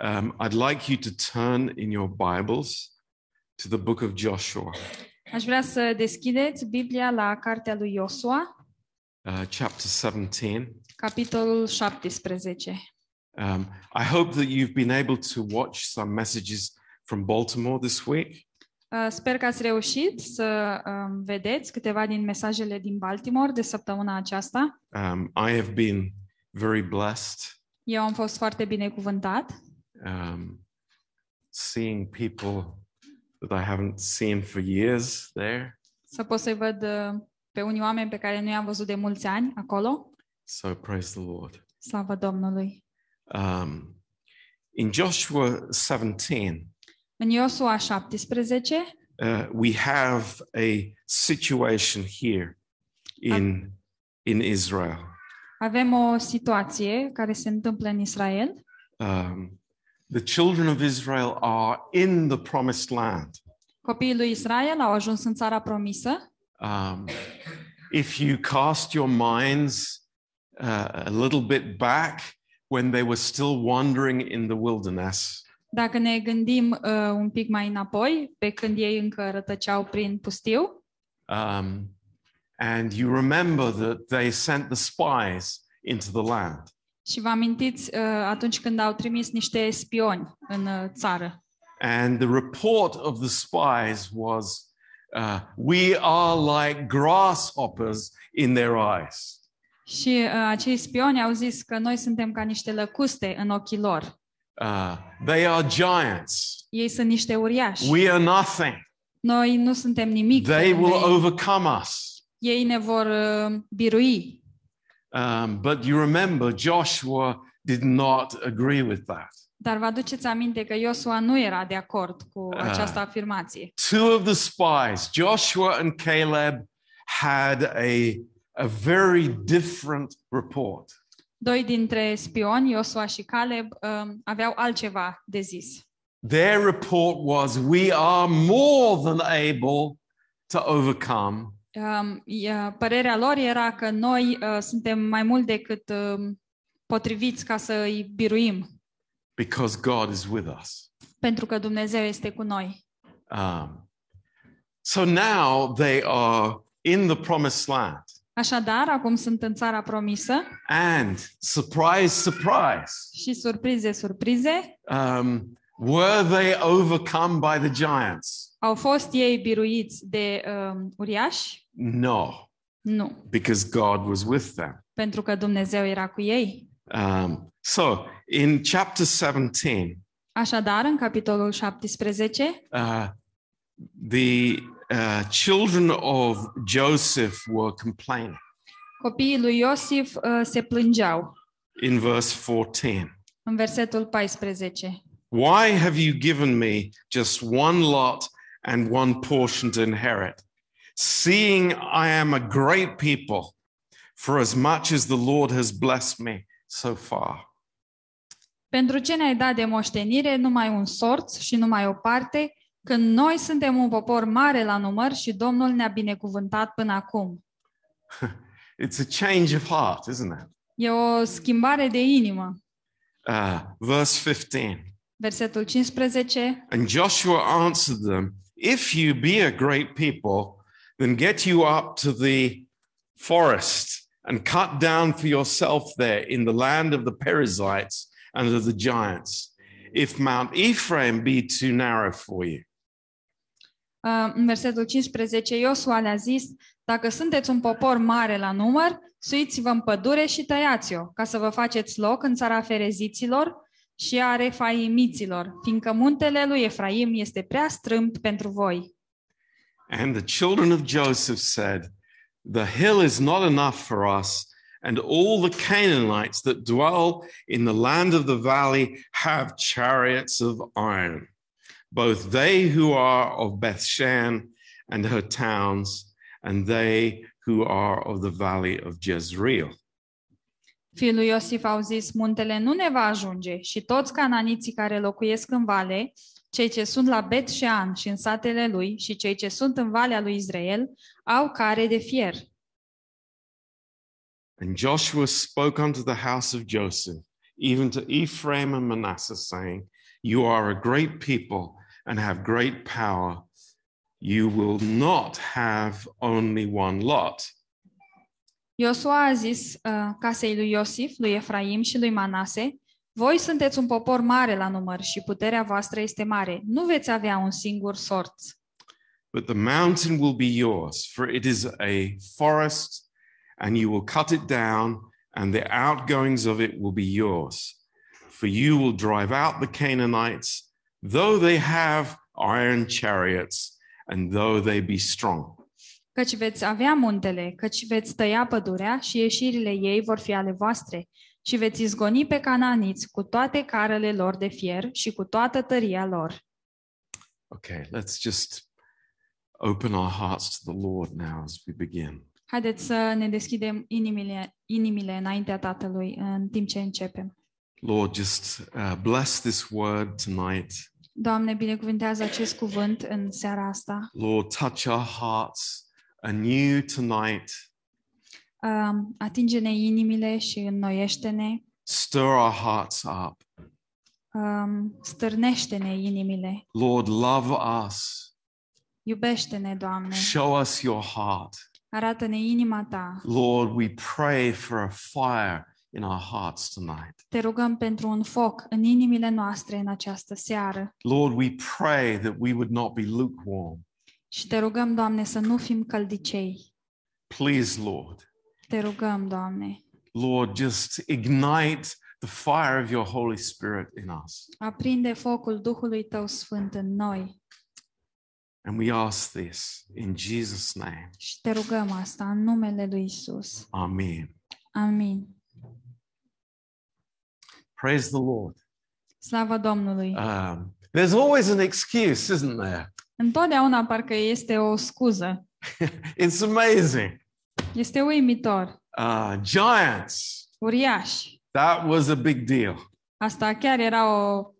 um, I'd like you to turn in your Bibles to the book of Joshua, Aș vrea să deschideți Biblia la cartea lui Iosua, uh, chapter 17. capitolul 17. Um, I hope that you've been able to watch some messages from Baltimore this week. Uh, Sper că ați reușit să um, vedeți câteva din mesajele din Baltimore de săptămâna aceasta. Um, I have been very blessed Eu am fost foarte binecuvântat um, seeing people that I haven't seen for years there. să pot să-i văd uh, pe unii oameni pe care nu i-am văzut de mulți ani acolo. So praise the Lord. Slavă Domnului! Um, in Joshua 17, În Iosua 17 uh, we have a situation here in, in Israel. avem o situație care se întâmplă în Israel. Um, the children of Israel are in the promised land. Copiii lui Israel au ajuns în țara promisă. Um, if you cast your minds uh, a little bit back when they were still wandering in the wilderness, Dacă ne gândim uh, un pic mai înapoi, pe când ei încă rătăceau prin pustiu, um, and you remember that they sent the spies into the land. Și vă amintiți uh, atunci când au trimis niște spioni în uh, țară. And the report of the spies was, uh, We are like grasshoppers in their eyes. Și uh, acei spioni au zis că noi suntem ca niște lăcuste în ochii lor. Uh, they are giants. Ei sunt niște uriași. We are nothing. Noi nu suntem nimic. pe They lângă will ei. overcome us. Ei ne vor uh, birui. Um, but you remember, Joshua did not agree with that. Dar vă aduceți aminte că Iosua nu era de acord cu această afirmație. Two of the spies, Joshua and Caleb, had a, a very different report. Doi dintre spioni, Iosua și Caleb, um, aveau altceva de zis. Their report was, We are more than able to overcome Um, ia- părerea lor era că noi uh, suntem mai mult decât um, potriviți ca să îi biruim, because God is with us. pentru că Dumnezeu este cu noi. Um, so now they are in the promised land. Așadar, acum sunt în țara promisă And surprise, surprise, și surprize, surprize, um, were they overcome by the giants? Au fost ei biruiți de um, uriași? No, Nu, because God was with them. pentru că Dumnezeu era cu ei. Um, so in chapter 17, Așadar, în capitolul 17, uh, the uh, children of Joseph were complaining copiii lui Iosif uh, se plângeau. in verse 14. În versetul 14. Why have you given me just one lot and one portion to inherit, seeing I am a great people, for as much as the Lord has blessed me so far? Pentru ce ne-ai dat de moștenire numai un sorț și numai o parte, când noi suntem un popor mare la număr și Domnul ne-a binecuvântat până acum? It's a change of heart, isn't it? E o schimbare de inimă. Uh, verse 15. Versetul 15. And Joshua answered them, If you be a great people, then get you up to the forest and cut down for yourself there in the land of the Perizzites and of the giants, if Mount Ephraim be too narrow for you. Uh, În versetul 15, Iosua le-a zis, dacă sunteți un popor mare la număr, suiți-vă în pădure și tăiați-o, ca să vă faceți loc în țara fereziților și a refaimiților, fiindcă muntele lui Efraim este prea strâmt pentru voi. And the children of Joseph said, The hill is not enough for us, and all the Canaanites that dwell in the land of the valley have chariots of iron. Both they who are of Bethshan and her towns, and they who are of the valley of Jezreel. Fiul lui Iosif au zis, muntele nu ne va ajunge și toți cananiții care locuiesc în vale, cei ce sunt la Bet Shean și în satele lui și cei ce sunt în valea lui Israel, au care de fier. And Joshua spoke unto the house of Joseph even to Ephraim and Manasseh, saying, You are a great people and have great power. You will not have only one lot. Iosua a zis uh, casei lui Iosif, lui Efraim și lui Manase, voi sunteți un popor mare la număr și puterea voastră este mare. Nu veți avea un singur sorț. But the mountain will be yours, for it is a forest, and you will cut it down, and the outgoings of it will be yours. For you will drive out the Canaanites, though they have iron chariots, and though they be strong. Căci veți avea muntele, căci veți tăia pădurea și ieșirile ei vor fi ale voastre. Și veți izgoni pe cananiți cu toate carele lor de fier și cu toată tăria lor. Okay, let's just open our hearts to the Lord now as we begin. Haideți să ne deschidem inimile, inimile înaintea Tatălui în timp ce începem. Lord, just uh, bless this word tonight. Doamne, binecuvintează acest cuvânt în seara asta. Lord, touch our hearts anew tonight. Um, atinge-ne inimile și înnoiește-ne. Stir our hearts up. Um, stârnește-ne inimile. Lord, love us. Iubește-ne, Doamne. Show us your heart. Arată-ne inima Ta. Lord, we pray for a fire in our hearts tonight. Te rugăm pentru un foc în inimile noastre în această seară. Lord, we pray that we would not be lukewarm. Și te rugăm, Doamne, să nu fim căldicei. Please, Lord. Te rugăm, Doamne. Lord, just ignite the fire of your Holy Spirit in us. Aprinde focul Duhului Tău Sfânt în noi. And we ask this in Jesus' name. Și te rugăm asta în numele Lui Isus. Amen. Amin. Praise the Lord. Slavă Domnului. Um, there's always an excuse, isn't there? Întotdeauna parcă este o scuză. It's amazing. Este uimitor. Uh, giants. Uriași. That was a big deal. Asta chiar era o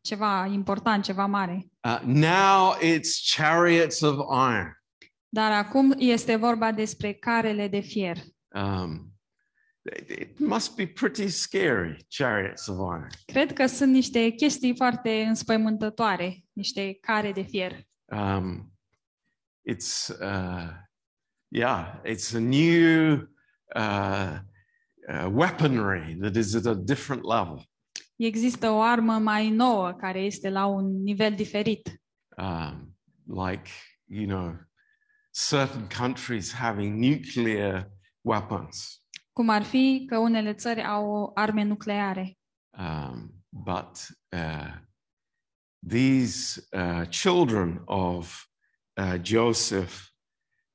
ceva important, ceva mare. Uh, now it's chariots of iron. Dar acum este vorba despre carele de fier. Um, it, it must be pretty scary, chariots of iron. Cred că sunt niște chestii foarte înspăimântătoare, niște care de fier. Um, it's uh, yeah, it's a new uh, uh, weaponry that is at a different level. Există o armă mai nouă care este la un nivel diferit. Um, like you know, certain countries having nuclear weapons, Cum ar fi că unele țări au arme nucleare. um, but uh, these uh, children of uh, Joseph,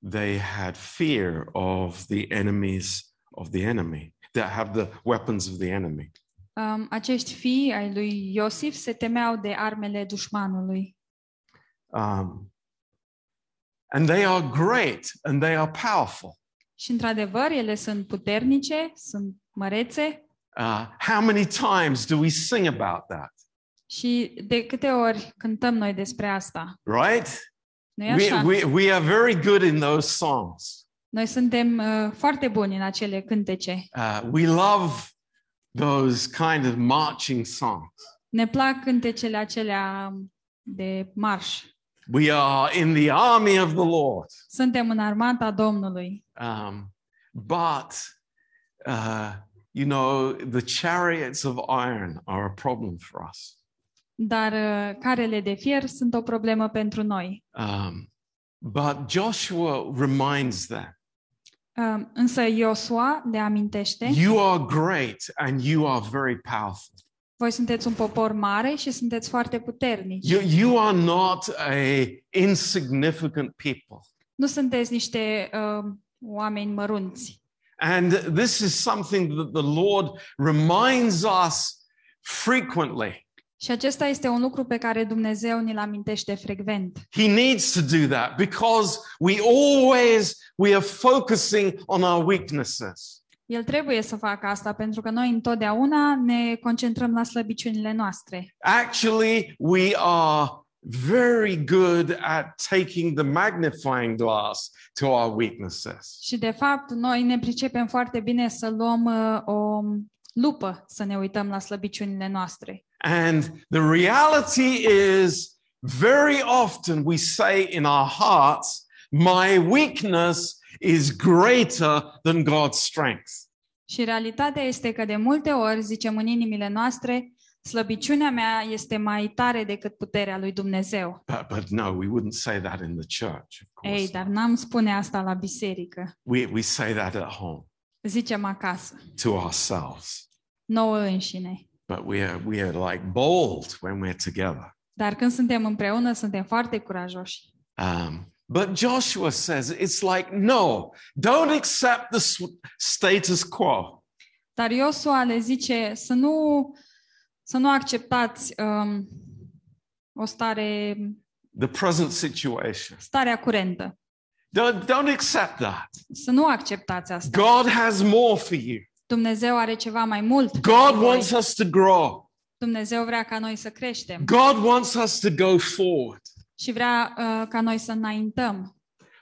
they had fear of the enemies of the enemy, that have the weapons of the enemy. Um, acești fii ai lui Iosif se temeau de armele dușmanului. Um, and they are great and they are powerful. Și într-adevăr, ele sunt puternice, sunt mărețe Uh, how many times do we sing about that? Și de câte ori cântăm noi despre asta? Right? nu așa? We, we, we are very good in those songs. Noi suntem uh, foarte buni în acele cântece. Uh, we love those kind of marching songs. Ne plac cântecele acelea de marș. We are in the army of the Lord. Suntem în armata Domnului. Um, but, uh, you know, the chariots of iron are a problem for us. Dar uh, carele de fier sunt o problemă pentru noi. Um, but Joshua reminds them Uh, însă Iosua le amintește, you are great and you are very powerful. voi sunteți un popor mare și sunteți foarte puternici. You, you are not a insignificant people. Nu sunteți niște uh, oameni mărunți. And this is something that the Lord reminds us frequently. Și acesta este un lucru pe care Dumnezeu ni-l amintește frecvent. He needs to do that because we always we are focusing on our weaknesses. El trebuie să facă asta pentru că noi întotdeauna ne concentrăm la slăbiciunile noastre. Actually, we are very good at taking the magnifying glass to our weaknesses. Și de fapt, noi ne pricepem foarte bine să luăm uh, o lupă să ne uităm la slăbiciunile noastre. And the reality is, very often we say in our hearts, My weakness is greater than God's strength. Și realitatea este că de multe ori zicem în inimile noastre, slăbiciunea mea este mai tare decât puterea lui Dumnezeu. But, but no, we wouldn't say that in the church, of course. Ei, dar n-am spune asta la biserică. We, we say that at home Zicem acasă, to ourselves. nouă înșine. But we are, we are like bold when we're together. Dar când suntem împreună, suntem foarte curajoși. Um, but Joshua says it's like, no, don't accept the s- status quo. Dar Iosua le zice să nu, să nu acceptați um, o stare, the present situation. starea curentă. Don't, don't accept that. Să nu acceptați asta. God has more for you. Dumnezeu are ceva mai mult. God pentru voi. wants us to grow. Dumnezeu vrea ca noi să creștem God wants us to go forward. și vrea uh, ca noi să înaintăm.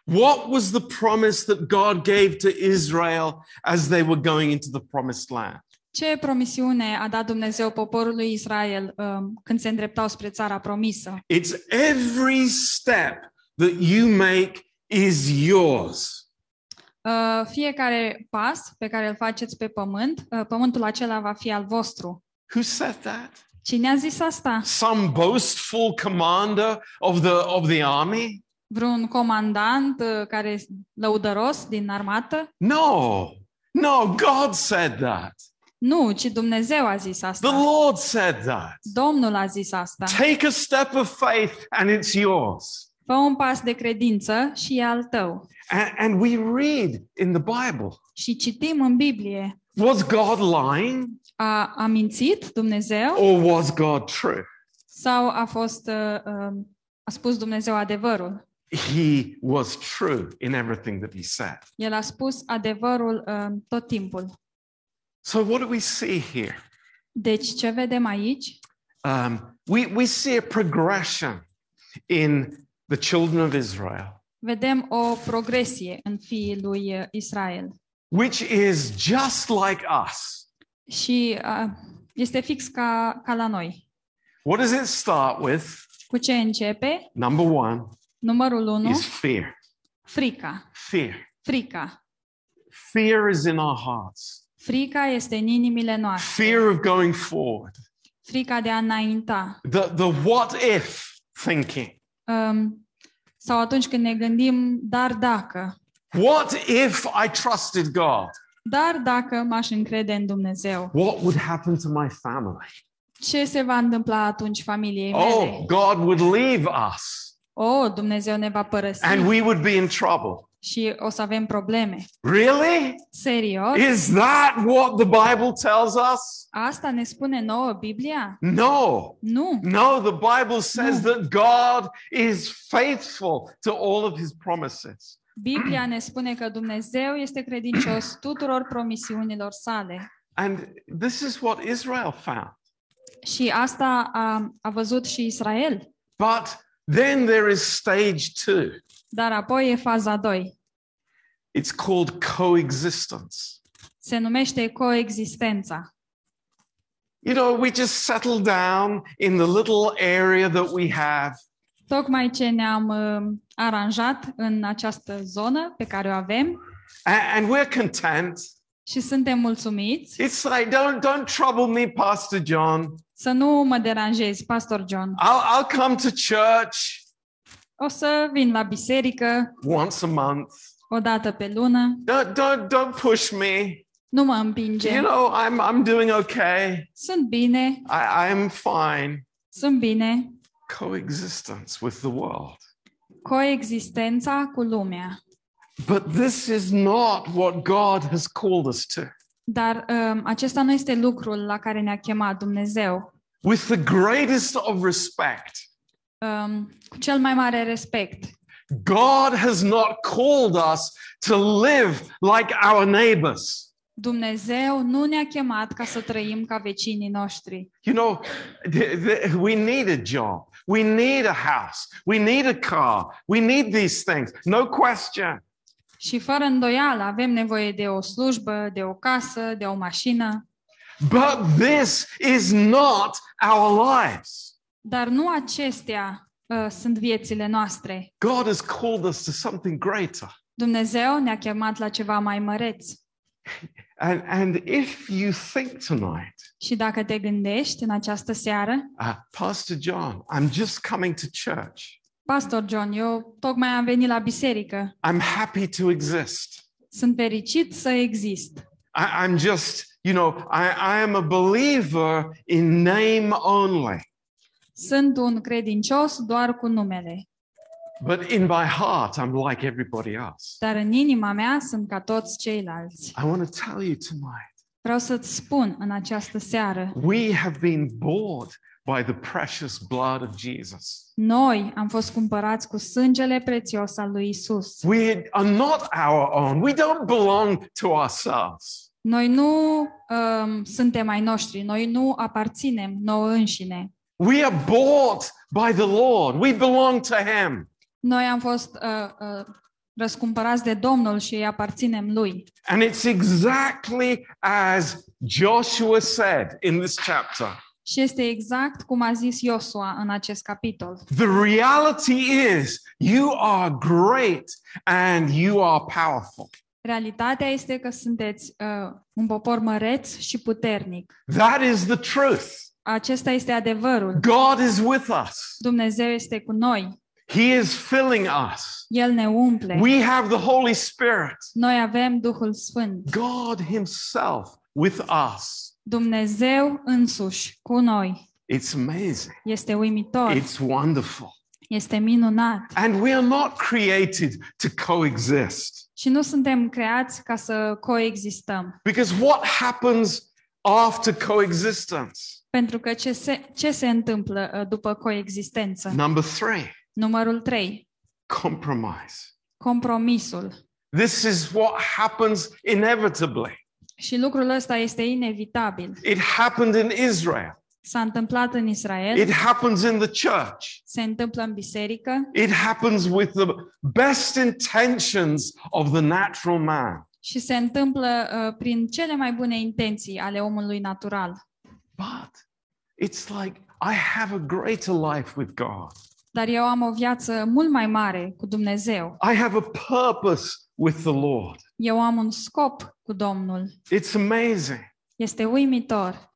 What was the promise that God gave to Israel as they were going into the promised land? Ce promisiune a dat Dumnezeu poporului Israel um, când se îndreptau spre țara promisă? It's every step that you make is yours. Uh, fiecare pas pe care îl faceți pe pământ, uh, pământul acela va fi al vostru. Who said that? Cine a zis asta? Some boastful commander of the of the army? Vreun comandant uh, care e lăudăros din armată? No. No, God said that. Nu, ci Dumnezeu a zis The asta. Lord said that. Domnul a zis asta. Take a step of faith and it's yours. Fă un pas de credință și e al tău. And, and we read in the Bible. Și citim în Biblie. Was God lying A, a mințit Dumnezeu or was God true? sau a fost uh, uh, a spus Dumnezeu adevărul? He was true in everything that he said. El a spus adevărul uh, tot timpul. So what do we see here? Deci ce vedem aici? Um, we, we see a progression in the children of Israel, Vedem o progresie în fiii lui uh, Israel. which is just like us. Și uh, este fix ca, ca la noi. What does it start with? Cu ce începe? Number one Numărul 1, is fear. frica. Fear. Frica. Fear is in our hearts. Frica este în inimile noastre. Fear of going forward. Frica de a înainta. The, the what if thinking. Um, sau atunci când ne gândim, dar dacă, What if I trusted God? dar dacă m-aș încrede în Dumnezeu, What would happen to my family? ce se va întâmpla atunci familiei mele? Oh, God would leave us Oh, Dumnezeu ne va părăsi and we would be in trouble. Și o să avem probleme. Really? Serios? Is that what the Bible tells us? Asta ne spune nouă Biblia? No. Nu. No, the Bible says that God is faithful to all of his promises. Biblia ne spune că Dumnezeu este credincios tuturor promisiunilor sale. And this is what Israel found. Și asta a, a văzut și Israel. But then there is stage two. Dar apoi e faza 2. It's called coexistence. Se numește coexistența. You know, we just settle down in the little area that we have, Tocmai ce ne-am uh, aranjat în această zonă pe care o avem and, and we're content. și suntem mulțumiți. It's like, don't don't trouble me, Pastor John. Să nu mă deranjezi, Pastor John. I'll I'll come to church O să vin la biserică once a month. o dată pe lună. Don't don't don't push me. Nu mă împinge. You know, I'm I'm doing okay. Sunt bine, I I'm fine. sunt bine. Coexistence with the world. Coexistența cu lumea. But this is not what God has called us to. Dar um, acesta nu este lucrul la care ne-a chemat Dumnezeu. With the greatest of respect, Um, cu cel mai mare respect. God has not called us to live like our neighbors. Dumnezeu nu ne-a chemat ca să trăim ca vecinii noștri. You know, th- th- we need a job. We need a house. We need a car. We need these things. No question. Și fără îndoială avem nevoie de o slujbă, de o casă, de o mașină. But this is not our lives. Dar nu acestea uh, sunt viețile noastre. God has called us to something greater. Dumnezeu ne-a chemat la ceva mai măreț. And, and if you think tonight, Și dacă te gândești în această seară, uh, Pastor John, I'm just coming to church. Pastor John, eu tocmai am venit la biserică. I'm happy to exist. Sunt fericit să exist. I, I'm just, you know, I, I am a believer in name only. Sunt un credincios doar cu numele, But in my heart, I'm like everybody else. dar în inima mea sunt ca toți ceilalți. I want to tell you tonight Vreau să-ți spun în această seară, we have been bought by the precious blood of Jesus. noi am fost cumpărați cu sângele prețios al lui Isus. We are not our own, we don't belong to ourselves. Noi nu um, suntem ai noștri, noi nu aparținem nouă înșine. We are bought by the Lord, we belong to Him. Noi am fost uh, uh, răscumpărați de Domnul și îi aparținem lui. And it's exactly as Joshua said in this chapter. Și este exact cum a zis Iosua în acest capitol. The reality is, you are great and you are powerful. Realitatea este că sunteți uh, un popor măreț și puternic. That is the truth. Acesta este adevărul. God is with us, Dumnezeu este cu noi. He is filling us. El ne umple. We have the Holy Spirit, Noi avem Duhul Sfânt. God Himself with us. Dumnezeu însuși cu noi. It's amazing. Este uimitor. It's wonderful. Este minunat. And we are not created to coexist. Și nu suntem creați ca să coexistăm. Because what happens after coexistence? Pentru că ce se, ce se întâmplă uh, după coexistență? Number three, Numărul 3. compromise. Compromisul. This is what happens inevitably. Și lucrul ăsta este inevitabil. It happened in Israel. S-a întâmplat în Israel, It happens in the church. se întâmplă în biserică It happens with the best intentions of the natural man. și se întâmplă uh, prin cele mai bune intenții ale omului natural. But it's like I have a greater life with God. Dar eu am o viață mult mai mare cu Dumnezeu. I have a purpose with the Lord. Eu am un scop cu Domnul. It's amazing. Este uimitor.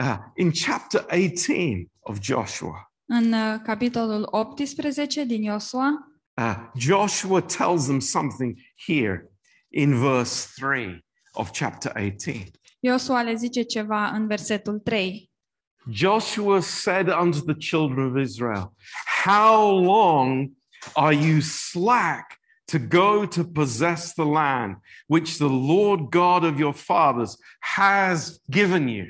Uh, in chapter 18 of Joshua, În uh, capitolul 18 din Iosua, uh, Joshua tells them something here in verse 3 of chapter 18. Iosua le zice ceva în versetul 3. Joshua said unto the children of Israel, How long are you slack to go to possess the land which the Lord God of your fathers has given you?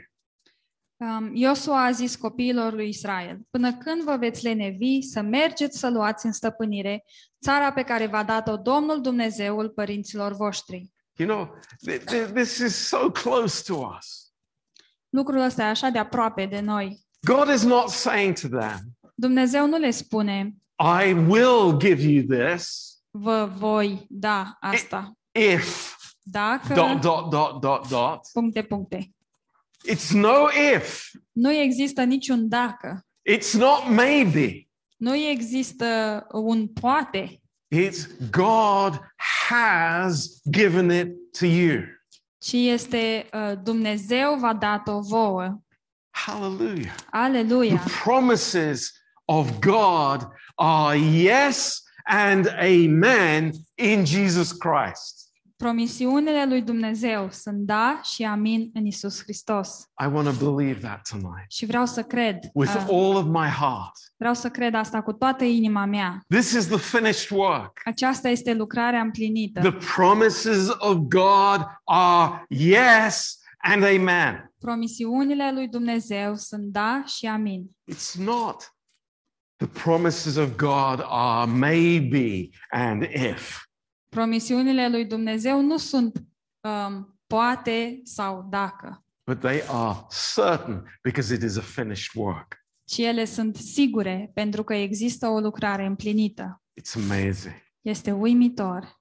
Um, Iosua a zis copiilor lui Israel, până când vă veți lenevi să mergeți să luați în stăpânire țara pe care v-a dat-o Domnul Dumnezeul părinților voștri. You know, th- th- this is so close to us. Lucrul ăsta e așa de aproape de noi. God is not saying to them, Dumnezeu nu le spune, I will give you this vă voi da asta. if Dacă... dot, dot, dot, dot, dot. Puncte, puncte. It's no if, Nu există niciun dacă. it's not maybe. Nu există un poate, It's God has given it to you. ci este uh, Dumnezeu v-a dat-o vouă. Hallelujah. Aleluia! The promises of God are yes and amen in Jesus Christ. Promisiunile lui Dumnezeu sunt da și amin în Isus Hristos. I want to believe that tonight Și vreau să cred. with uh, all of my heart. vreau să cred asta cu toată inima mea. This is the finished work. Aceasta este lucrarea împlinită. The promises of God are yes and amen. Promisiunile lui Dumnezeu sunt da și amin. It's not. The promises of God are maybe and if. Promisiunile lui Dumnezeu nu sunt um, poate sau dacă, but they are certain because it is a finished work. ci ele sunt sigure pentru că există o lucrare împlinită. It's amazing. Este uimitor.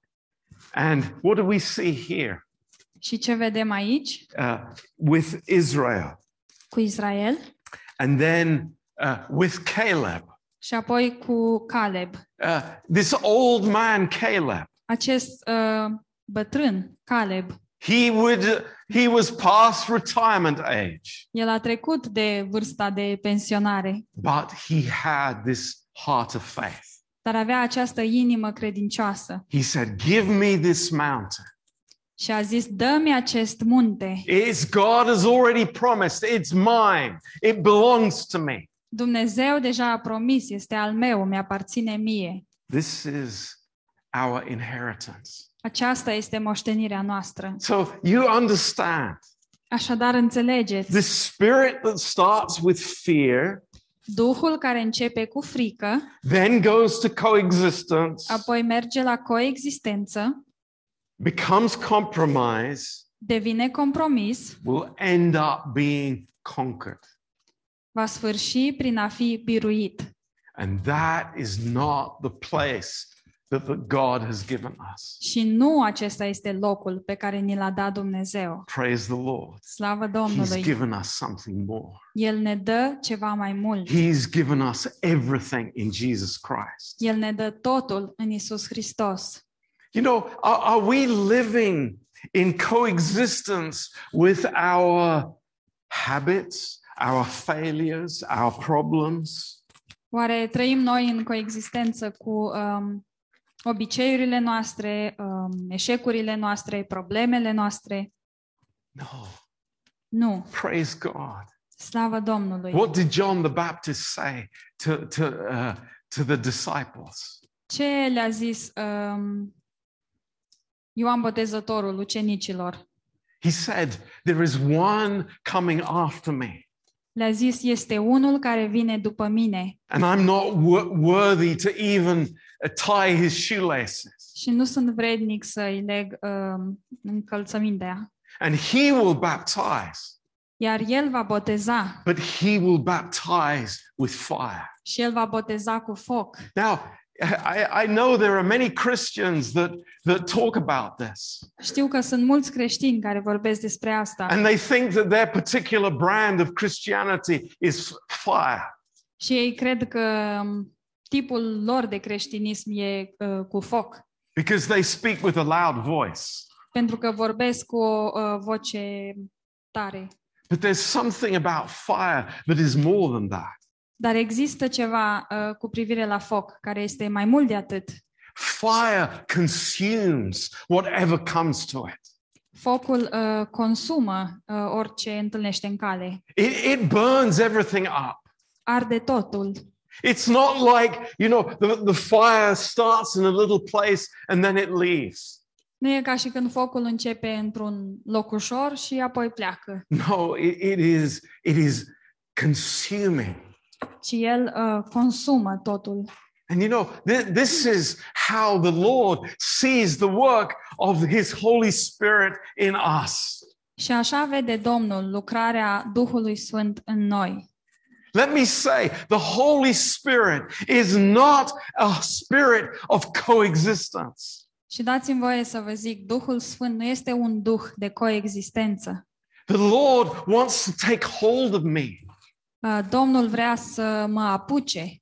And what do we see here? Și ce vedem aici uh, with Israel cu Israel and then uh, with Caleb. Și apoi cu Caleb. Uh, this old man, Caleb, Acest uh, bătrân, Caleb, he would he was past retirement age, el a trecut de vârsta de pensionare, but he had this heart of faith. dar avea această inimă credincioasă He said, "Give me this mountain." și a zis, dă-mi acest munte. It's God has already promised. It's mine. It belongs to me. Dumnezeu deja a promis, este al meu, mi-aparține mie. This is our inheritance. Aceasta este moștenirea noastră. So you understand Așadar, înțelegeți, the spirit that starts with fear, Duhul care începe cu frică, then goes to coexistence, apoi merge la coexistență, becomes compromise, devine compromis, will end up being conquered. Va sfârși prin a fi biruit. And that is not the place that, that God has given us. Și nu acesta este locul pe care ni l-a dat Dumnezeu. Praise the Lord. Slavă He's Domnului! given us something more. El ne dă ceva mai mult. He's given us everything in Jesus Christ. El ne dă totul în Isus Hristos. You know, are, are we living in coexistence with our habits, our failures, our problems? Oare trăim noi în coexistență cu um, obiceiurile noastre, um, eșecurile noastre, problemele noastre? No. Nu. Praise God. Slavă Domnului! What did John the Baptist say to, to, uh, to the disciples? Ce le-a zis um, Ioan Botezătorul ucenicilor? He said, There is one coming after me, Le-a zis, este unul care vine după mine and I'm not wo- worthy to even uh, tie his shoelaces. și nu sunt vrednic să-i leg um, încălțămintea. And he will baptize, Iar el va boteza but he will baptize with fire. și el va boteza cu foc. Now, I, I know there are many Christians that, that talk about this, Știu că sunt mulți creștini care vorbesc despre asta and they think that their particular brand of Christianity is fire. și ei cred că um, tipul lor de creștinism e uh, cu foc, because they speak with a loud voice. pentru că vorbesc cu o uh, voce tare. But there's something about fire that is more than that. Dar există ceva uh, cu privire la foc care este mai mult de atât. Fire consumes whatever comes to it. Focul uh, consumă uh, orice întâlnește în cale. It, it burns everything up. Arde totul. It's not like, you know, the, the fire starts in a little place and then it leaves. Nu e ca și când focul începe într-un loc ușor și apoi pleacă, No, it, it is it is consuming. Ci el uh, consumă totul. And you know, th- this is how the Lord sees the work of his Holy Spirit in us. Și așa vede Domnul lucrarea Duhului Sfânt în noi. Let me say, the Holy Spirit is not a spirit of coexistence. Și dați-mi voie să vă zic, Duhul Sfânt nu este un duh de coexistență. The Lord wants to take hold of me. Uh, Domnul vrea să mă apuce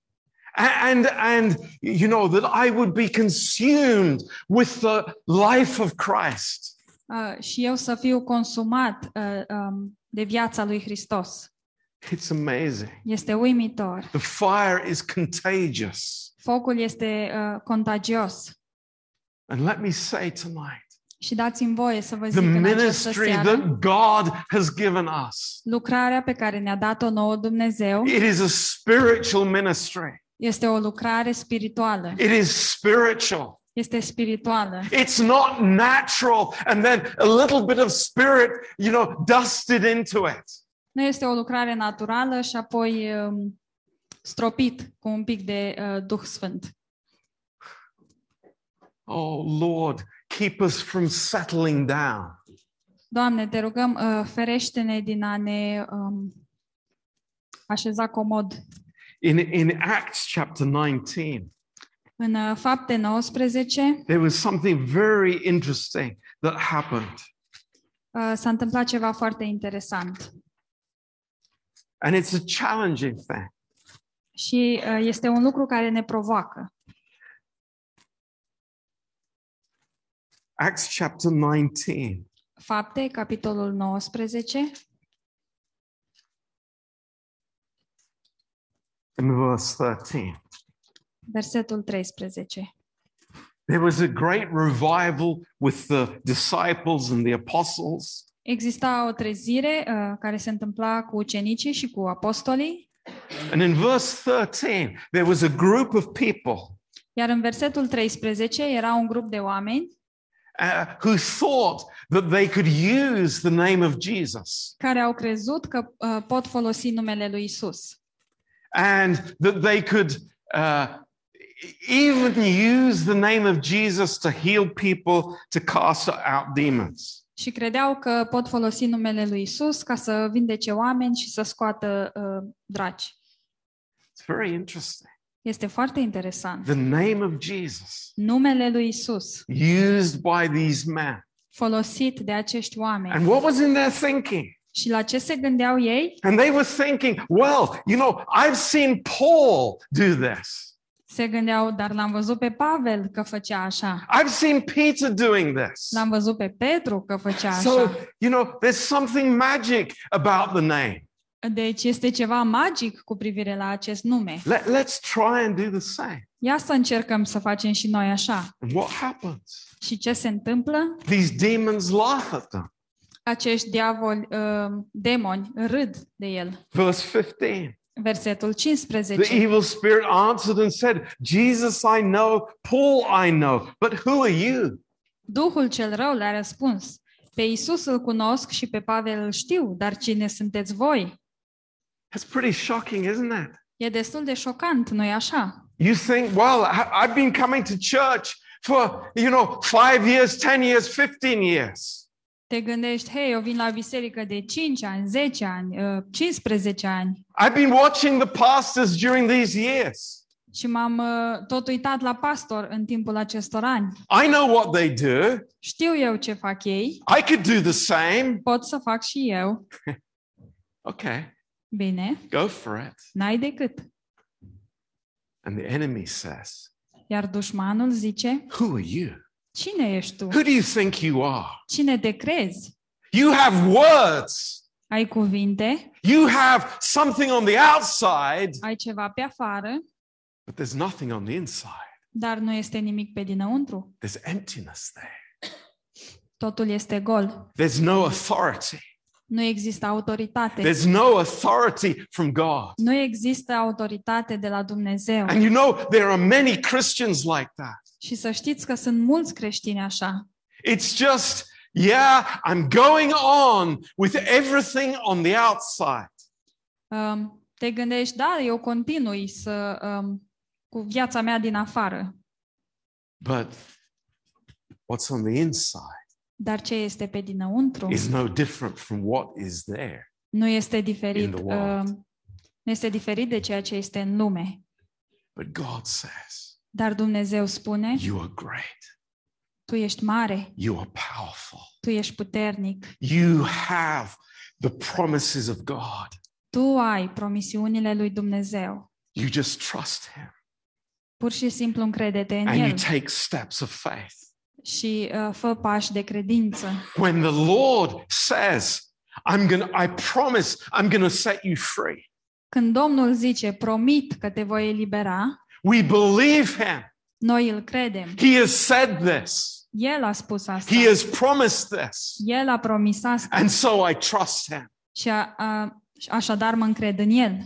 And, and, you know, that I would be consumed with the life of Christ. uh, și eu să fiu consumat uh, um, de viața lui Hristos. It's amazing. Este uimitor. The fire is contagious. Focul este uh, contagios. And let me say tonight, Și dați-mi voie să vă zic the în această ministry seară, that God has given us, lucrarea pe care ne-a dat-o nouă Dumnezeu it is a spiritual ministry. este o lucrare spirituală. It is spiritual. Este spirituală. It's not natural and then a little bit of spirit, you know, dusted into it. Nu este o lucrare naturală și apoi um, stropit cu un pic de uh, Duh Sfânt. Oh Lord, keep us from settling down. Doamne, te rugăm, uh, ferește-ne din a ne um, așeza comod. In, in Acts chapter 19, În uh, fapte 19 there was something very interesting that happened. uh, s-a întâmplat ceva foarte interesant. And it's a challenging thing. Și uh, este un lucru care ne provoacă. Acts chapter 19. Fapte, capitolul 19, in verse 13. versetul 13. There was a great revival with the disciples and the apostles. Exista o trezire uh, care se întâmpla cu ucenicii și cu apostolii, And in verse 13, there was a group of people iar în versetul 13 era un grup de oameni uh, who thought that they could use the name of Jesus care au crezut că uh, pot folosi numele lui Isus and that they could uh, even use the name of Jesus to heal people, to cast out demons. și credeau că pot folosi numele lui Isus ca să vindece oameni și să scoată uh, draci. It's very interesting. Este foarte interesant. The name of Jesus, Numele lui Isus used by these men. folosit de acești oameni. And what was in their thinking? Și la ce se gândeau ei? And they were thinking, well, you know, I've seen Paul do this. Se gândeau, dar l-am văzut pe Pavel că făcea așa. I've seen Peter doing this. L-am văzut pe Petru că făcea So, așa. you know, there's something magic about the name. Deci este ceva magic cu privire la acest nume. Let, let's try and do the same. Ia să încercăm să facem și noi așa. And what happens? Și ce se întâmplă? These demons laugh at them. Acești diavoli, uh, demoni, râd de el. Verse 15. Versetul The 15. evil spirit answered and said, Jesus I know, Paul I know, but who are you? Duhul cel rău le-a răspuns. Pe Isus îl cunosc și pe Pavel îl știu, dar cine sunteți voi? That's pretty shocking, isn't it? E destul de șocant, nu-i așa? You think, well, I- I've been coming to church for, you know, five years, 10 years, 15 years. Te gândești, hei, eu vin la biserică de 5 ani, 10 ani, uh, 15 ani I've been watching the pastors during these years. și m-am uh, tot uitat la pastor în timpul acestor ani. I know what they do. Știu eu ce fac ei, I could do the same. pot să fac și eu. Okay, Bine, go for it. n-ai decât. And the enemy says, Iar dușmanul zice, Who are you? cine ești tu? Who do you think you are? Cine te crezi? You have words. Ai cuvinte, You have something on the outside, ai ceva pe afară, but there's nothing on the inside. dar nu este nimic pe dinăuntru. There's emptiness there. Totul este gol. There's no authority. Nu există autoritate. There's no authority from God. Nu există autoritate de la Dumnezeu. And you know, there are many Christians like that. Și să știți că sunt mulți creștini așa. It's just, yeah, I'm going on with everything on the outside. Um, te gândești, da, eu continui să um, cu viața mea din afară, But what's on the inside dar ce este pe dinăuntru is no different from what is there. nu este In diferit. the world. Um, nu este diferit de ceea ce este în lume. But God says, Dar Dumnezeu spune, You are great. tu ești mare, You are powerful. tu ești puternic, You have the promises of God. tu ai promisiunile lui Dumnezeu. You just trust Him Pur și simplu încrede-te în and you El take steps of faith. Și uh, fă pași de credință. When the Lord says, I'm gonna, I promise I'm gonna set you free. Când Domnul zice, promit că te voi elibera, We believe Him. noi îl credem. He has said this. El a spus asta. He has promised this. El a promis asta And so I trust Him. și a, a, așadar mă încred în El.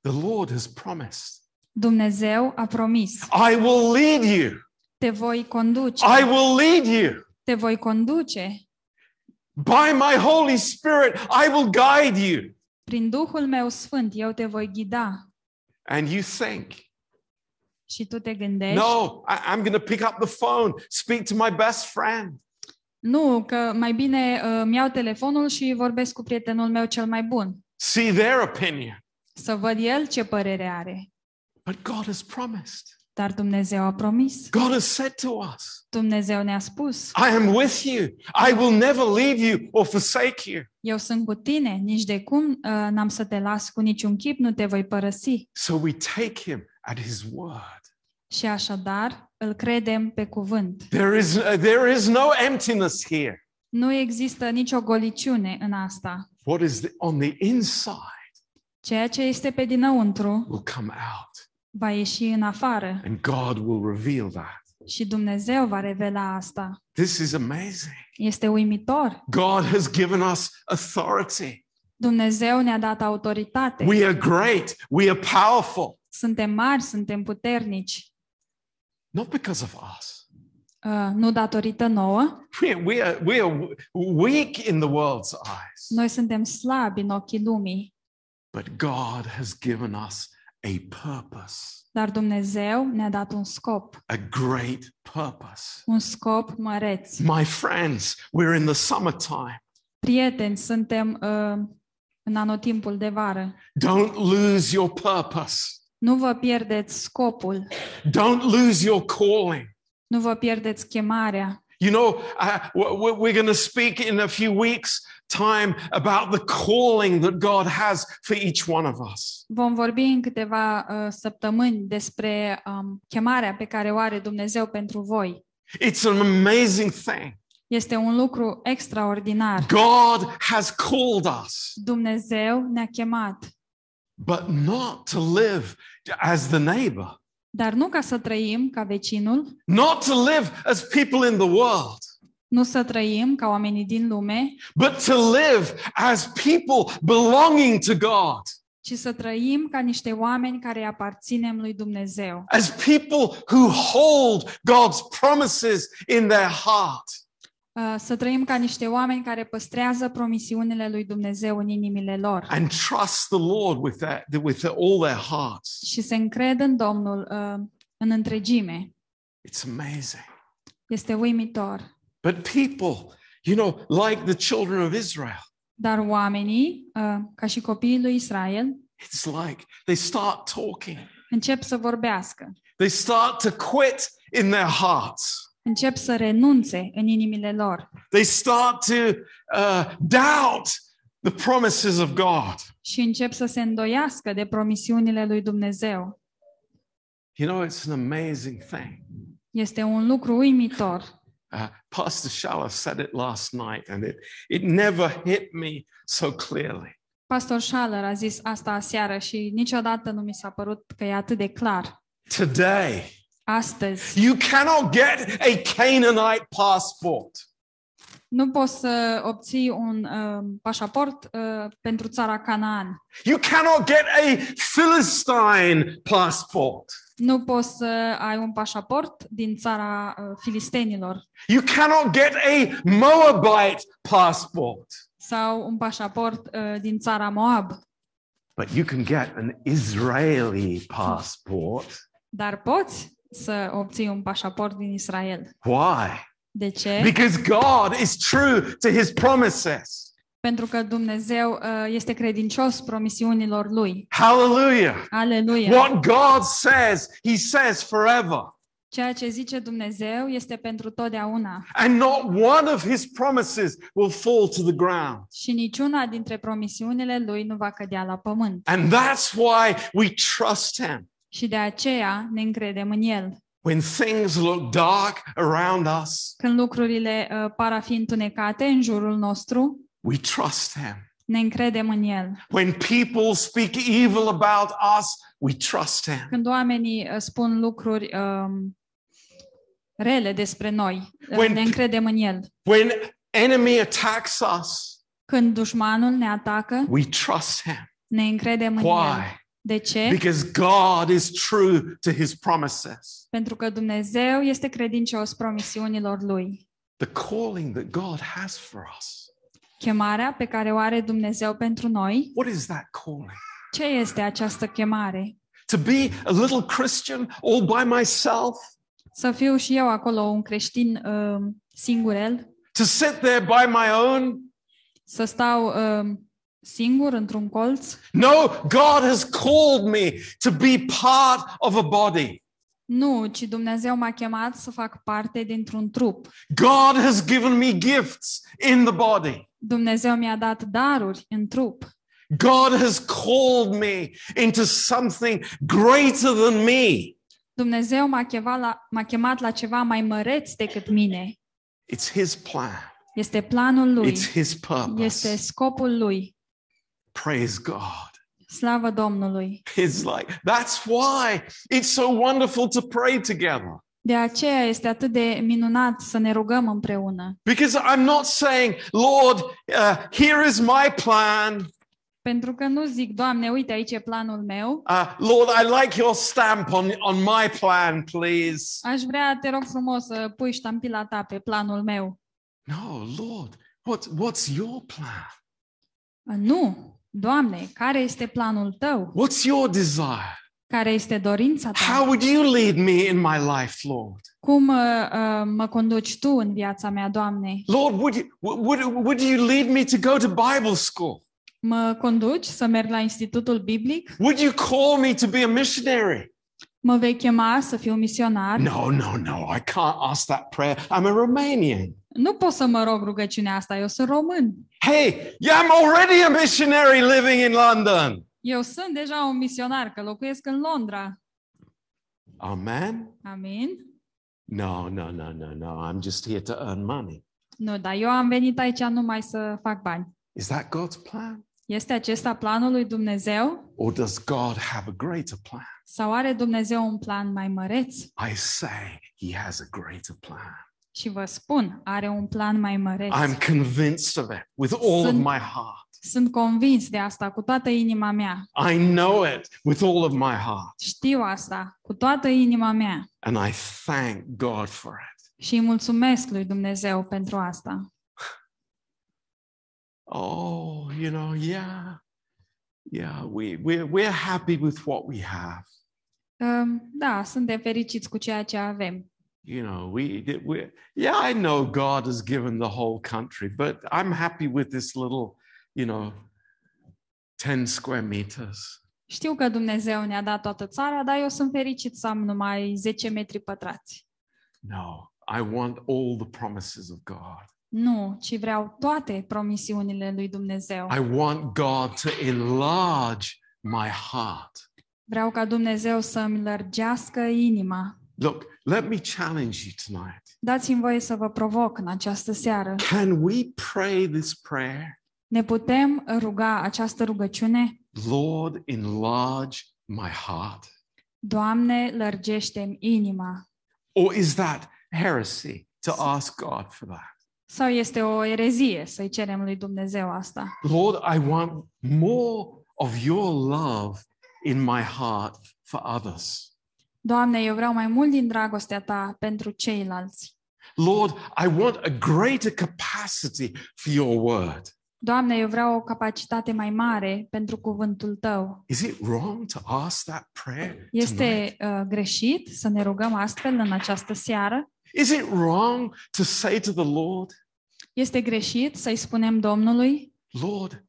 The Lord has promised. Dumnezeu a promis. I will lead you. Te voi conduce. I will lead you. Te voi conduce. By my Holy Spirit, I will guide you. Prin Duhul meu sfânt eu te voi ghida. And you think, Și tu te gândești, no, I, I'm going to pick up the phone, speak to my best friend. nu, că mai bine uh, îmi iau telefonul și vorbesc cu prietenul meu cel mai bun. see their opinion. Să văd el ce părere are. But God has promised. Dar Dumnezeu a promis. God has said to us, Dumnezeu ne-a spus, I am with you. I will never leave you or forsake you. eu sunt cu tine, nici de cum uh, n-am să te las cu niciun chip, nu te voi părăsi. So we take him at his word. Și așadar îl credem pe cuvânt. There is, uh, there is no emptiness here. Nu există nicio goliciune în asta. What is the, on the inside Ceea ce este pe dinăuntru will come out, va ieși în afară and God will reveal that. și Dumnezeu va revela asta. This is amazing. Este uimitor. God has given us authority. Dumnezeu ne-a dat autoritate. We are great. We are powerful. Suntem mari, suntem puternici. Not because of us. Uh, nu datorită nouă. We, we, are, we are weak in the world's eyes. Noi suntem slabi în ochii lumii, But God has given us a purpose, dar Dumnezeu ne-a dat un scop, a great purpose. un scop măreț. My friends, we're in the summertime. Prieteni, suntem uh, în anotimpul de vară. Don't lose your purpose. Nu vă pierdeți scopul, Don't lose your calling. nu vă pierdeți chemarea. You know, uh, w- we're going to speak in a few weeks' time about the calling that God has for each one of us. Vom vorbi în câteva uh, săptămâni despre um, chemarea pe care o are Dumnezeu pentru voi. It's an amazing thing. Este un lucru extraordinar. God has called us, Dumnezeu ne-a chemat, but not to live as the neighbor, dar nu ca să trăim ca vecinul, not to live as people in the world, nu să trăim ca oamenii din lume, but to live as people belonging to God, ci să trăim ca niște oameni care aparținem lui Dumnezeu. as people who hold God's promises in their heart. Uh, Să trăim ca niște oameni care păstrează promisiunile lui Dumnezeu în inimile lor and trust the Lord with their, with all their hearts. și se încred în Domnul uh, în întregime. It's amazing. Este uimitor. But people, you know, like the children of Israel, Dar oamenii, uh, ca și copiii lui Israel, it's like they start talking. încep să vorbească, They start to quit in their hearts. Încep să renunțe în inimile lor They start to uh, doubt the promises of God. și încep să se îndoiască de promisiunile lui Dumnezeu. You know, it's an amazing thing. Este un lucru uimitor. Uh, Pastor Schaller said it last night, and it, it never hit me so clearly. Pastor Schaller a zis asta aseară și niciodată nu mi s-a părut că e atât de clar. Today, Astăzi you cannot get a Canaanite passport. nu poți să obții un uh, pașaport uh, pentru țara Canaan. You cannot get a Philistine passport. Nu poți să ai un pașaport din țara uh, filistenilor You cannot get a Moabite passport. sau un pașaport uh, din țara Moab. But you can get an Israeli passport. Dar poți să obții un pașaport din Israel. Why? De ce? Because God is true to his promises. Pentru că Dumnezeu uh, este credincios promisiunilor lui. Hallelujah. Aleluia! What God says, he says forever. Ceea ce zice Dumnezeu este pentru totdeauna And not one of his promises will fall to the ground. și niciuna dintre promisiunile lui nu va cădea la pământ. And that's why we trust him. Și de aceea ne încredem în el. When things look dark around us, Când lucrurile uh, par a fi întunecate în jurul nostru, we trust him. ne încredem în el. When people speak evil about us, we trust him. Când oamenii uh, spun lucruri um, rele despre noi, uh, When- ne încredem în el. When enemy attacks us, Când dușmanul ne atacă, we trust him. ne încredem în el. Why? De ce? Because God is true to his promises. Pentru că Dumnezeu este credincios promisiunilor lui. The calling that God has for us. Chemarea pe care o are Dumnezeu pentru noi, What is that calling? ce este această chemare? To be a little Christian all by myself? Să fiu și eu acolo un creștin uh, singurel, To sit there by my own? să stau uh, singur într-un colț? No, God has called me to be part of a body. Nu, ci Dumnezeu m-a chemat să fac parte dintr-un trup. God has given me gifts in the body. Dumnezeu mi-a dat daruri în trup. God has called me into something greater than me. Dumnezeu m-a chemat, la, m-a chemat la ceva mai măreț decât mine. It's His plan, Este planul lui. it's His Este purpose. scopul lui. Praise God. Slavă Domnului. It's like, that's why it's so wonderful to pray together. De aceea este atât de minunat să ne rugăm împreună. Because I'm not saying, Lord, uh, here is my plan. Pentru că nu zic, Doamne, uite aici e planul meu. Uh, Lord, I like your stamp on, on my plan, please. Aș vrea, te rog frumos, să pui ștampila ta pe planul meu. No, Lord, what, what's your plan? Nu, Doamne, care este planul tău? What's your desire? Care este dorința How ta? would you lead me in my life, Lord? Cum uh, uh, mă conduci tu în viața mea, Doamne? Lord, would you, would, would you lead me to go to Bible school? Mă conduci să merg la Institutul Biblic? Would you call me to be a missionary? Mă vei chema să fiu misionar? No, no, no, I can't ask that prayer. I'm a Romanian. Nu pot să mă rog rugăciunea asta, eu sunt român. Hey, yeah, I'm already a missionary living in London. Eu sunt deja un misionar, că locuiesc în Londra. Amen? Amin? No, no, no, no, no. I'm just here to earn money. Nu, dar eu am venit aici numai să fac bani. Is that God's plan? Este acesta planul lui Dumnezeu? Or does God have a greater plan? Sau are Dumnezeu un plan mai măreț? I say he has a greater plan. Și vă spun, are un plan mai măreț. I'm convinced of it with all of Sunt- my heart. Sunt convins de asta cu toată inima mea. I know it with all of my heart. Știu asta cu toată inima mea. And I thank God for it. Și îi mulțumesc lui Dumnezeu pentru asta. Oh, you know, yeah. Yeah, we, we're, we're happy with what we have. Um, Da, suntem fericiți cu ceea ce avem. You know, we, we, yeah, I know God has given the whole country, but I'm happy with this little, you know, 10 square meters. Știu că Dumnezeu ne-a dat toată țara, dar eu sunt fericit să am numai 10 metri pătrați. No, I want all the promises of God. Nu, ci vreau toate promisiunile lui Dumnezeu. I want God to enlarge my heart. Vreau ca Dumnezeu să-mi lărgească inima. Look, let me challenge you tonight. Dați-mi voie să vă provoc în această seară. Can we pray this prayer? Ne putem ruga această rugăciune? Lord, enlarge my heart. Doamne, lărgește-mi inima. Or is that heresy to ask God for that? Sau este o erezie să-i cerem lui Dumnezeu asta? Lord, I want more of your love in my heart for others. Doamne, eu vreau mai mult din dragostea ta pentru ceilalți. Lord, I want a greater capacity for your word. Doamne, eu vreau o capacitate mai mare pentru cuvântul tău. Is it wrong to ask that prayer? tonight? Este uh, greșit să ne rugăm astfel în această seară? Is it wrong to say to the Lord, Este greșit să-i spunem Domnului, Lord,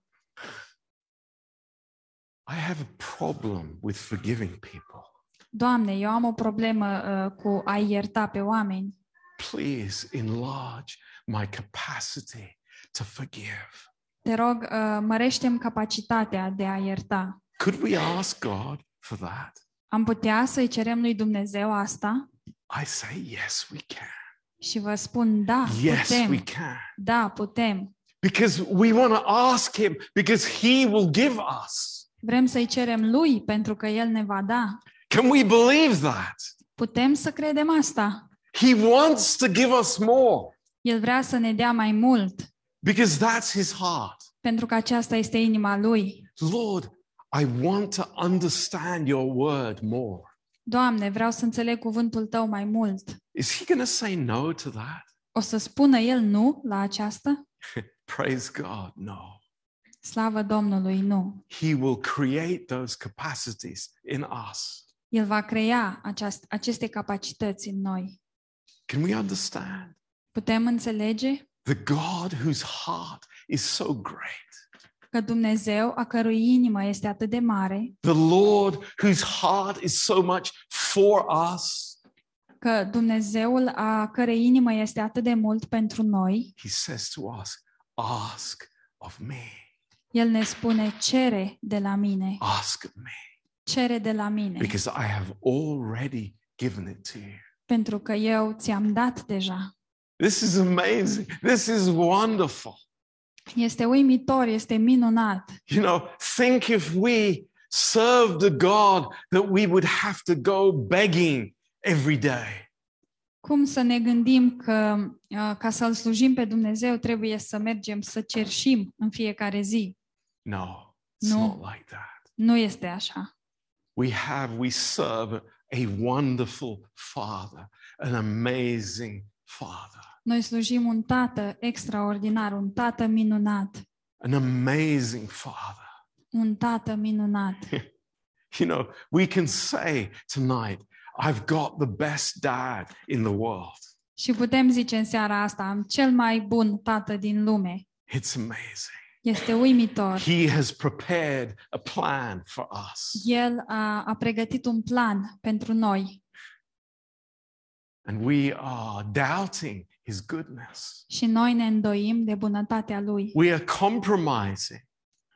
I have a problem with forgiving people. Doamne, eu am o problemă uh, cu a ierta pe oameni. Please enlarge my capacity to forgive. Te rog, uh, mărește-mi capacitatea de a ierta. Could we ask God for that? Am putea să-i cerem lui Dumnezeu asta? I say, yes, we can. Și vă spun, da, Yes, we putem. can. Da, putem. Because we want to ask Him, because He will give us. Vrem să-i cerem lui pentru că el ne va da. Can we believe that? Putem să credem asta. He wants to give us more El vrea să ne dea mai mult because that's His heart. pentru că aceasta este inima lui. Lord, I want to understand your word more. Doamne, vreau să înțeleg cuvântul tău mai mult. Is He going to say no to that? O să spună el nu la aceasta? Praise God, no. Slavă Domnului, nu. He will create those capacities in us. El va crea aceast- aceste capacități în noi. Can we understand? Putem înțelege The God whose heart is so great, că Dumnezeu, a cărui inimă este atât de mare, the Lord whose heart is so much for us, că Dumnezeul a cărei inimă este atât de mult pentru noi, he says to us, ask of me. El ne spune, cere de la mine, Ask of me. Cere de la mine, Because I have already given it to you. pentru că eu ți-am dat deja. This is amazing. This is wonderful. Este uimitor, este minunat. You know, think if we served a God that we would have to go begging every day. Cum să ne gândim că uh, ca să-L slujim pe Dumnezeu trebuie să mergem să cerșim în fiecare zi. No, it's No. not like that. Nu este așa. We have, we serve a wonderful Father, an amazing Father, Noi slujim un tată extraordinar, un tată minunat, an amazing Father. un tată minunat. You know, we can say tonight, I've got the best dad in the world. Și putem zice în seara asta, am cel mai bun tată din lume. It's amazing. Este uimitor. He has prepared a plan for us. El a, a pregătit un plan pentru noi And we are doubting his goodness. și noi ne îndoim de bunătatea lui. We are compromising.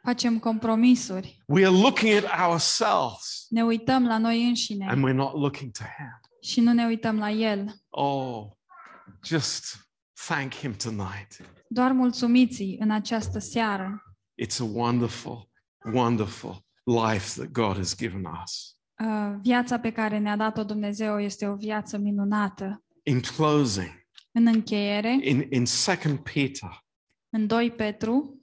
Facem compromisuri, We are looking at ourselves ne uităm la noi înșine and we're not looking to him. și nu ne uităm la el. Oh, just thank him tonight. Doar mulțumiți în această seară. It's a wonderful, wonderful life that God has given us. Uh, Viața pe care ne-a dat-o Dumnezeu este o viață minunată. In closing, În încheiere, in, in 2 Peter, în 2 Petru,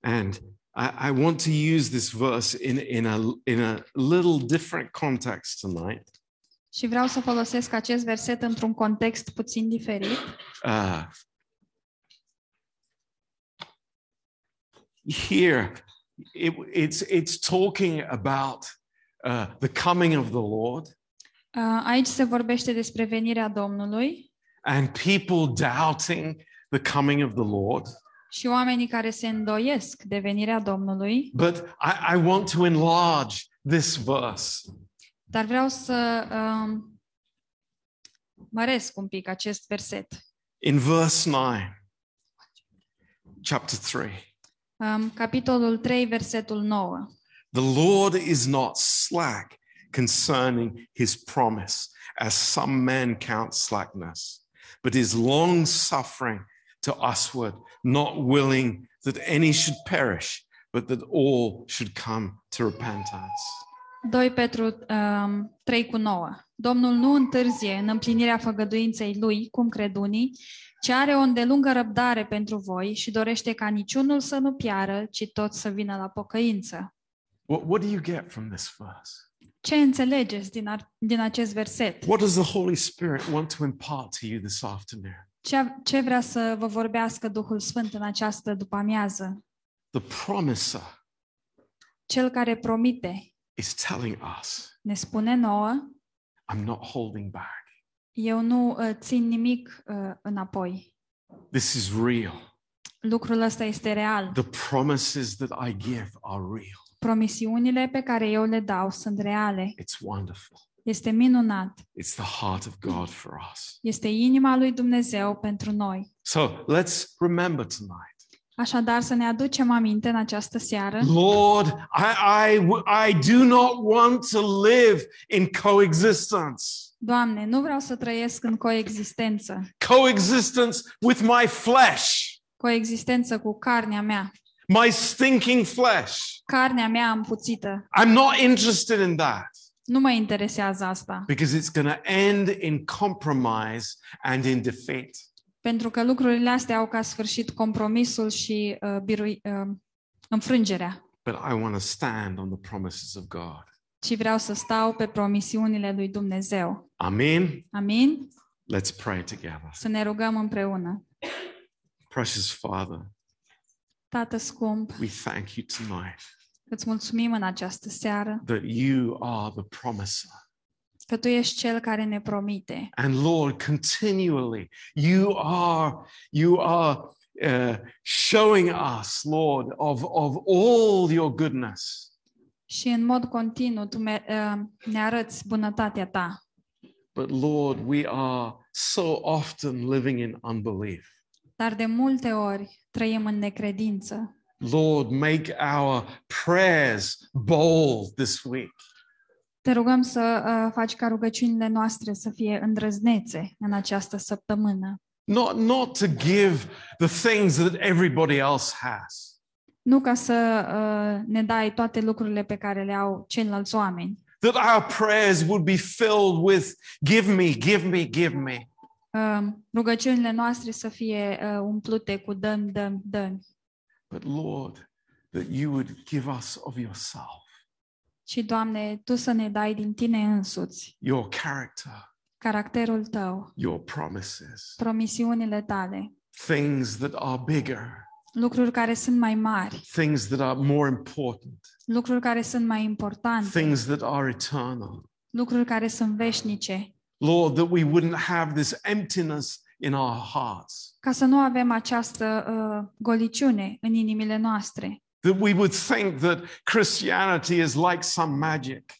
and I, I want to use this verse in, in, a, in a little different context tonight. Și vreau să folosesc acest verset într-un context puțin diferit. Uh, here, it, it's, it's talking about uh, the coming of the Lord Uh, Aici se vorbește despre venirea Domnului and people doubting the coming of the Lord. și oamenii care se îndoiesc de venirea Domnului, But I, I want to enlarge this verse. Dar vreau să um, măresc un pic acest verset. In verse 9, chapter 3. Um, capitolul 3, versetul 9. The Lord is not slack concerning his promise, as some men count slackness, but is long suffering to usward, not willing that any should perish, but that all should come to repentance. 2 Petru um, 3 cu 9. Domnul nu întârzie în împlinirea făgăduinței lui, cum cred unii, ci are o îndelungă răbdare pentru voi și dorește ca niciunul să nu piară, ci toți să vină la pocăință. What, what do you get from this verse? Ce înțelegeți din, ar, din acest verset? What does the Holy Spirit want to impart to you this afternoon? Ce, ce vrea să vă vorbească Duhul Sfânt în această după-amiază? The promiser Cel care promite is telling us, ne spune nouă, I'm not holding back. eu nu uh, țin nimic uh, înapoi. This is real. Lucrul ăsta este real. The promises that I give are real. Promisiunile pe care eu le dau sunt reale. It's wonderful. Este minunat. It's the heart of God for us. Este inima lui Dumnezeu pentru noi. So let's remember tonight. Așadar, să ne aducem aminte în această seară. Lord, I, I, I do not want to live in coexistence. Doamne, nu vreau să trăiesc în coexistență. Coexistence with my flesh, Coexistență cu carnea mea. my stinking flesh. Carnea mea împuțită. I'm not interested in that Nu mă interesează asta. because it's going to end in compromise and in defeat. Pentru că lucrurile astea au ca sfârșit compromisul și uh, birui, uh, înfrângerea. But I want to stand on the promises of God. Ci vreau să stau pe promisiunile lui Dumnezeu. Amen. Amin? Let's pray together. Să ne rugăm împreună. Precious Father, Tată scump, we thank you tonight îți mulțumim în această seară that you are the promiser. Că Tu ești Cel care ne promite. And Lord, continually you are you are uh, showing us, Lord, of, of all your goodness. Și în mod continuu tu me- uh, ne arăți bunătatea ta. But Lord, we are so often living in unbelief. Dar de multe ori trăim în necredință. Lord, make our prayers bold this week. Te rugăm să uh, faci ca rugăciunile noastre să fie îndrăznețe în această săptămână. Not, not to give the things that everybody else has, Nu ca să uh, ne dai toate lucrurile pe care le au ceilalți oameni. that our prayers would be filled with give me, give me, give me. Uh, rugăciunile noastre să fie uh, umplute cu dăm, dăm, dăm. But Lord, that you would give us of yourself, Și, Doamne, Tu să ne dai din Tine însuți your character, caracterul Tău, your promises, promisiunile Tale, things that are bigger, lucruri care sunt mai mari, things that are more important, lucruri care sunt mai importante, things that are eternal. lucruri care sunt veșnice, Lord, that we wouldn't have this emptiness in our hearts, ca să nu avem această uh, goliciune în inimile noastre, that we would think that Christianity is like some magic,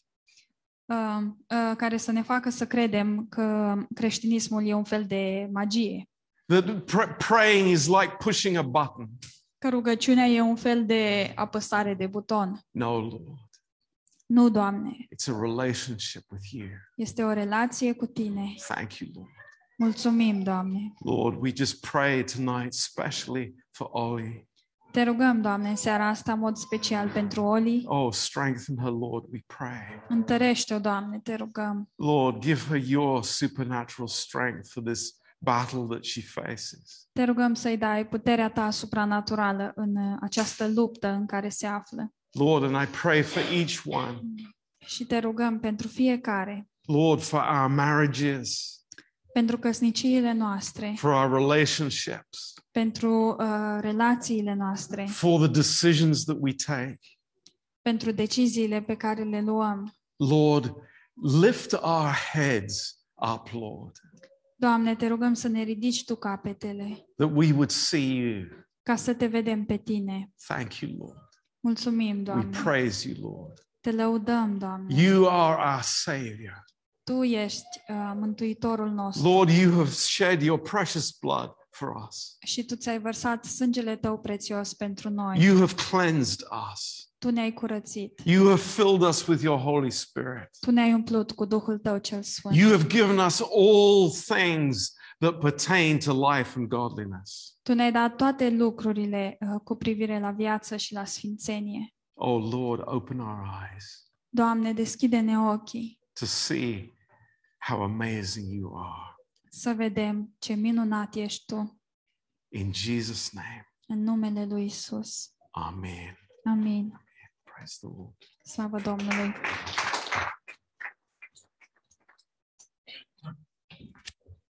uh, uh, care să ne facă să credem că creștinismul e un fel de magie, that pr- praying is like pushing a button. că rugăciunea e un fel de apăsare de buton. No, Lord, Nu, Doamne, it's a relationship with you. este o relație cu Tine. Thank you, Lord. Mulțumim, Doamne. Lord, we just pray tonight, especially for Oli. Te rugăm, Doamne, în seara asta, în mod special pentru Oli. Oh, strengthen her, Lord, we pray. Întărește-o, Doamne, te rugăm. Lord, give her your supernatural strength for this battle that she faces. Te rugăm să-i dai puterea ta supranaturală în uh, această luptă în care se află. Lord, and I pray for each one. Și te rugăm pentru fiecare, Lord, for our marriages, pentru căsniciile noastre, for our relationships, pentru uh, relațiile noastre, for the decisions that we take. pentru deciziile pe care le luăm. Lord, lift our heads up, Lord, Doamne, te rugăm să ne ridici tu capetele, that we would see you. ca să te vedem pe tine. Thank you, Lord. Mulțumim, We Doamne. praise you, Lord. Te lăudăm, Doamne. You are our Savior. Tu ești uh, mântuitorul nostru Lord, you have shed your precious blood for us. și tu ți-ai vărsat sângele tău prețios pentru noi. You have cleansed us. Tu ne-ai curățit. You have filled us with your Holy Spirit. Tu ne-ai umplut cu Duhul tău cel sfânt. You have given us all things that pertain to life and godliness. Tu ne-ai dat toate lucrurile uh, cu privire la viață și la sfințenie. Oh Lord, open our eyes Doamne, deschide-ne ochii to see how amazing you are. să vedem ce minunat ești tu In Jesus' name, în numele lui Isus. Amen. Amin. Praise the Lord. Slavă Domnului.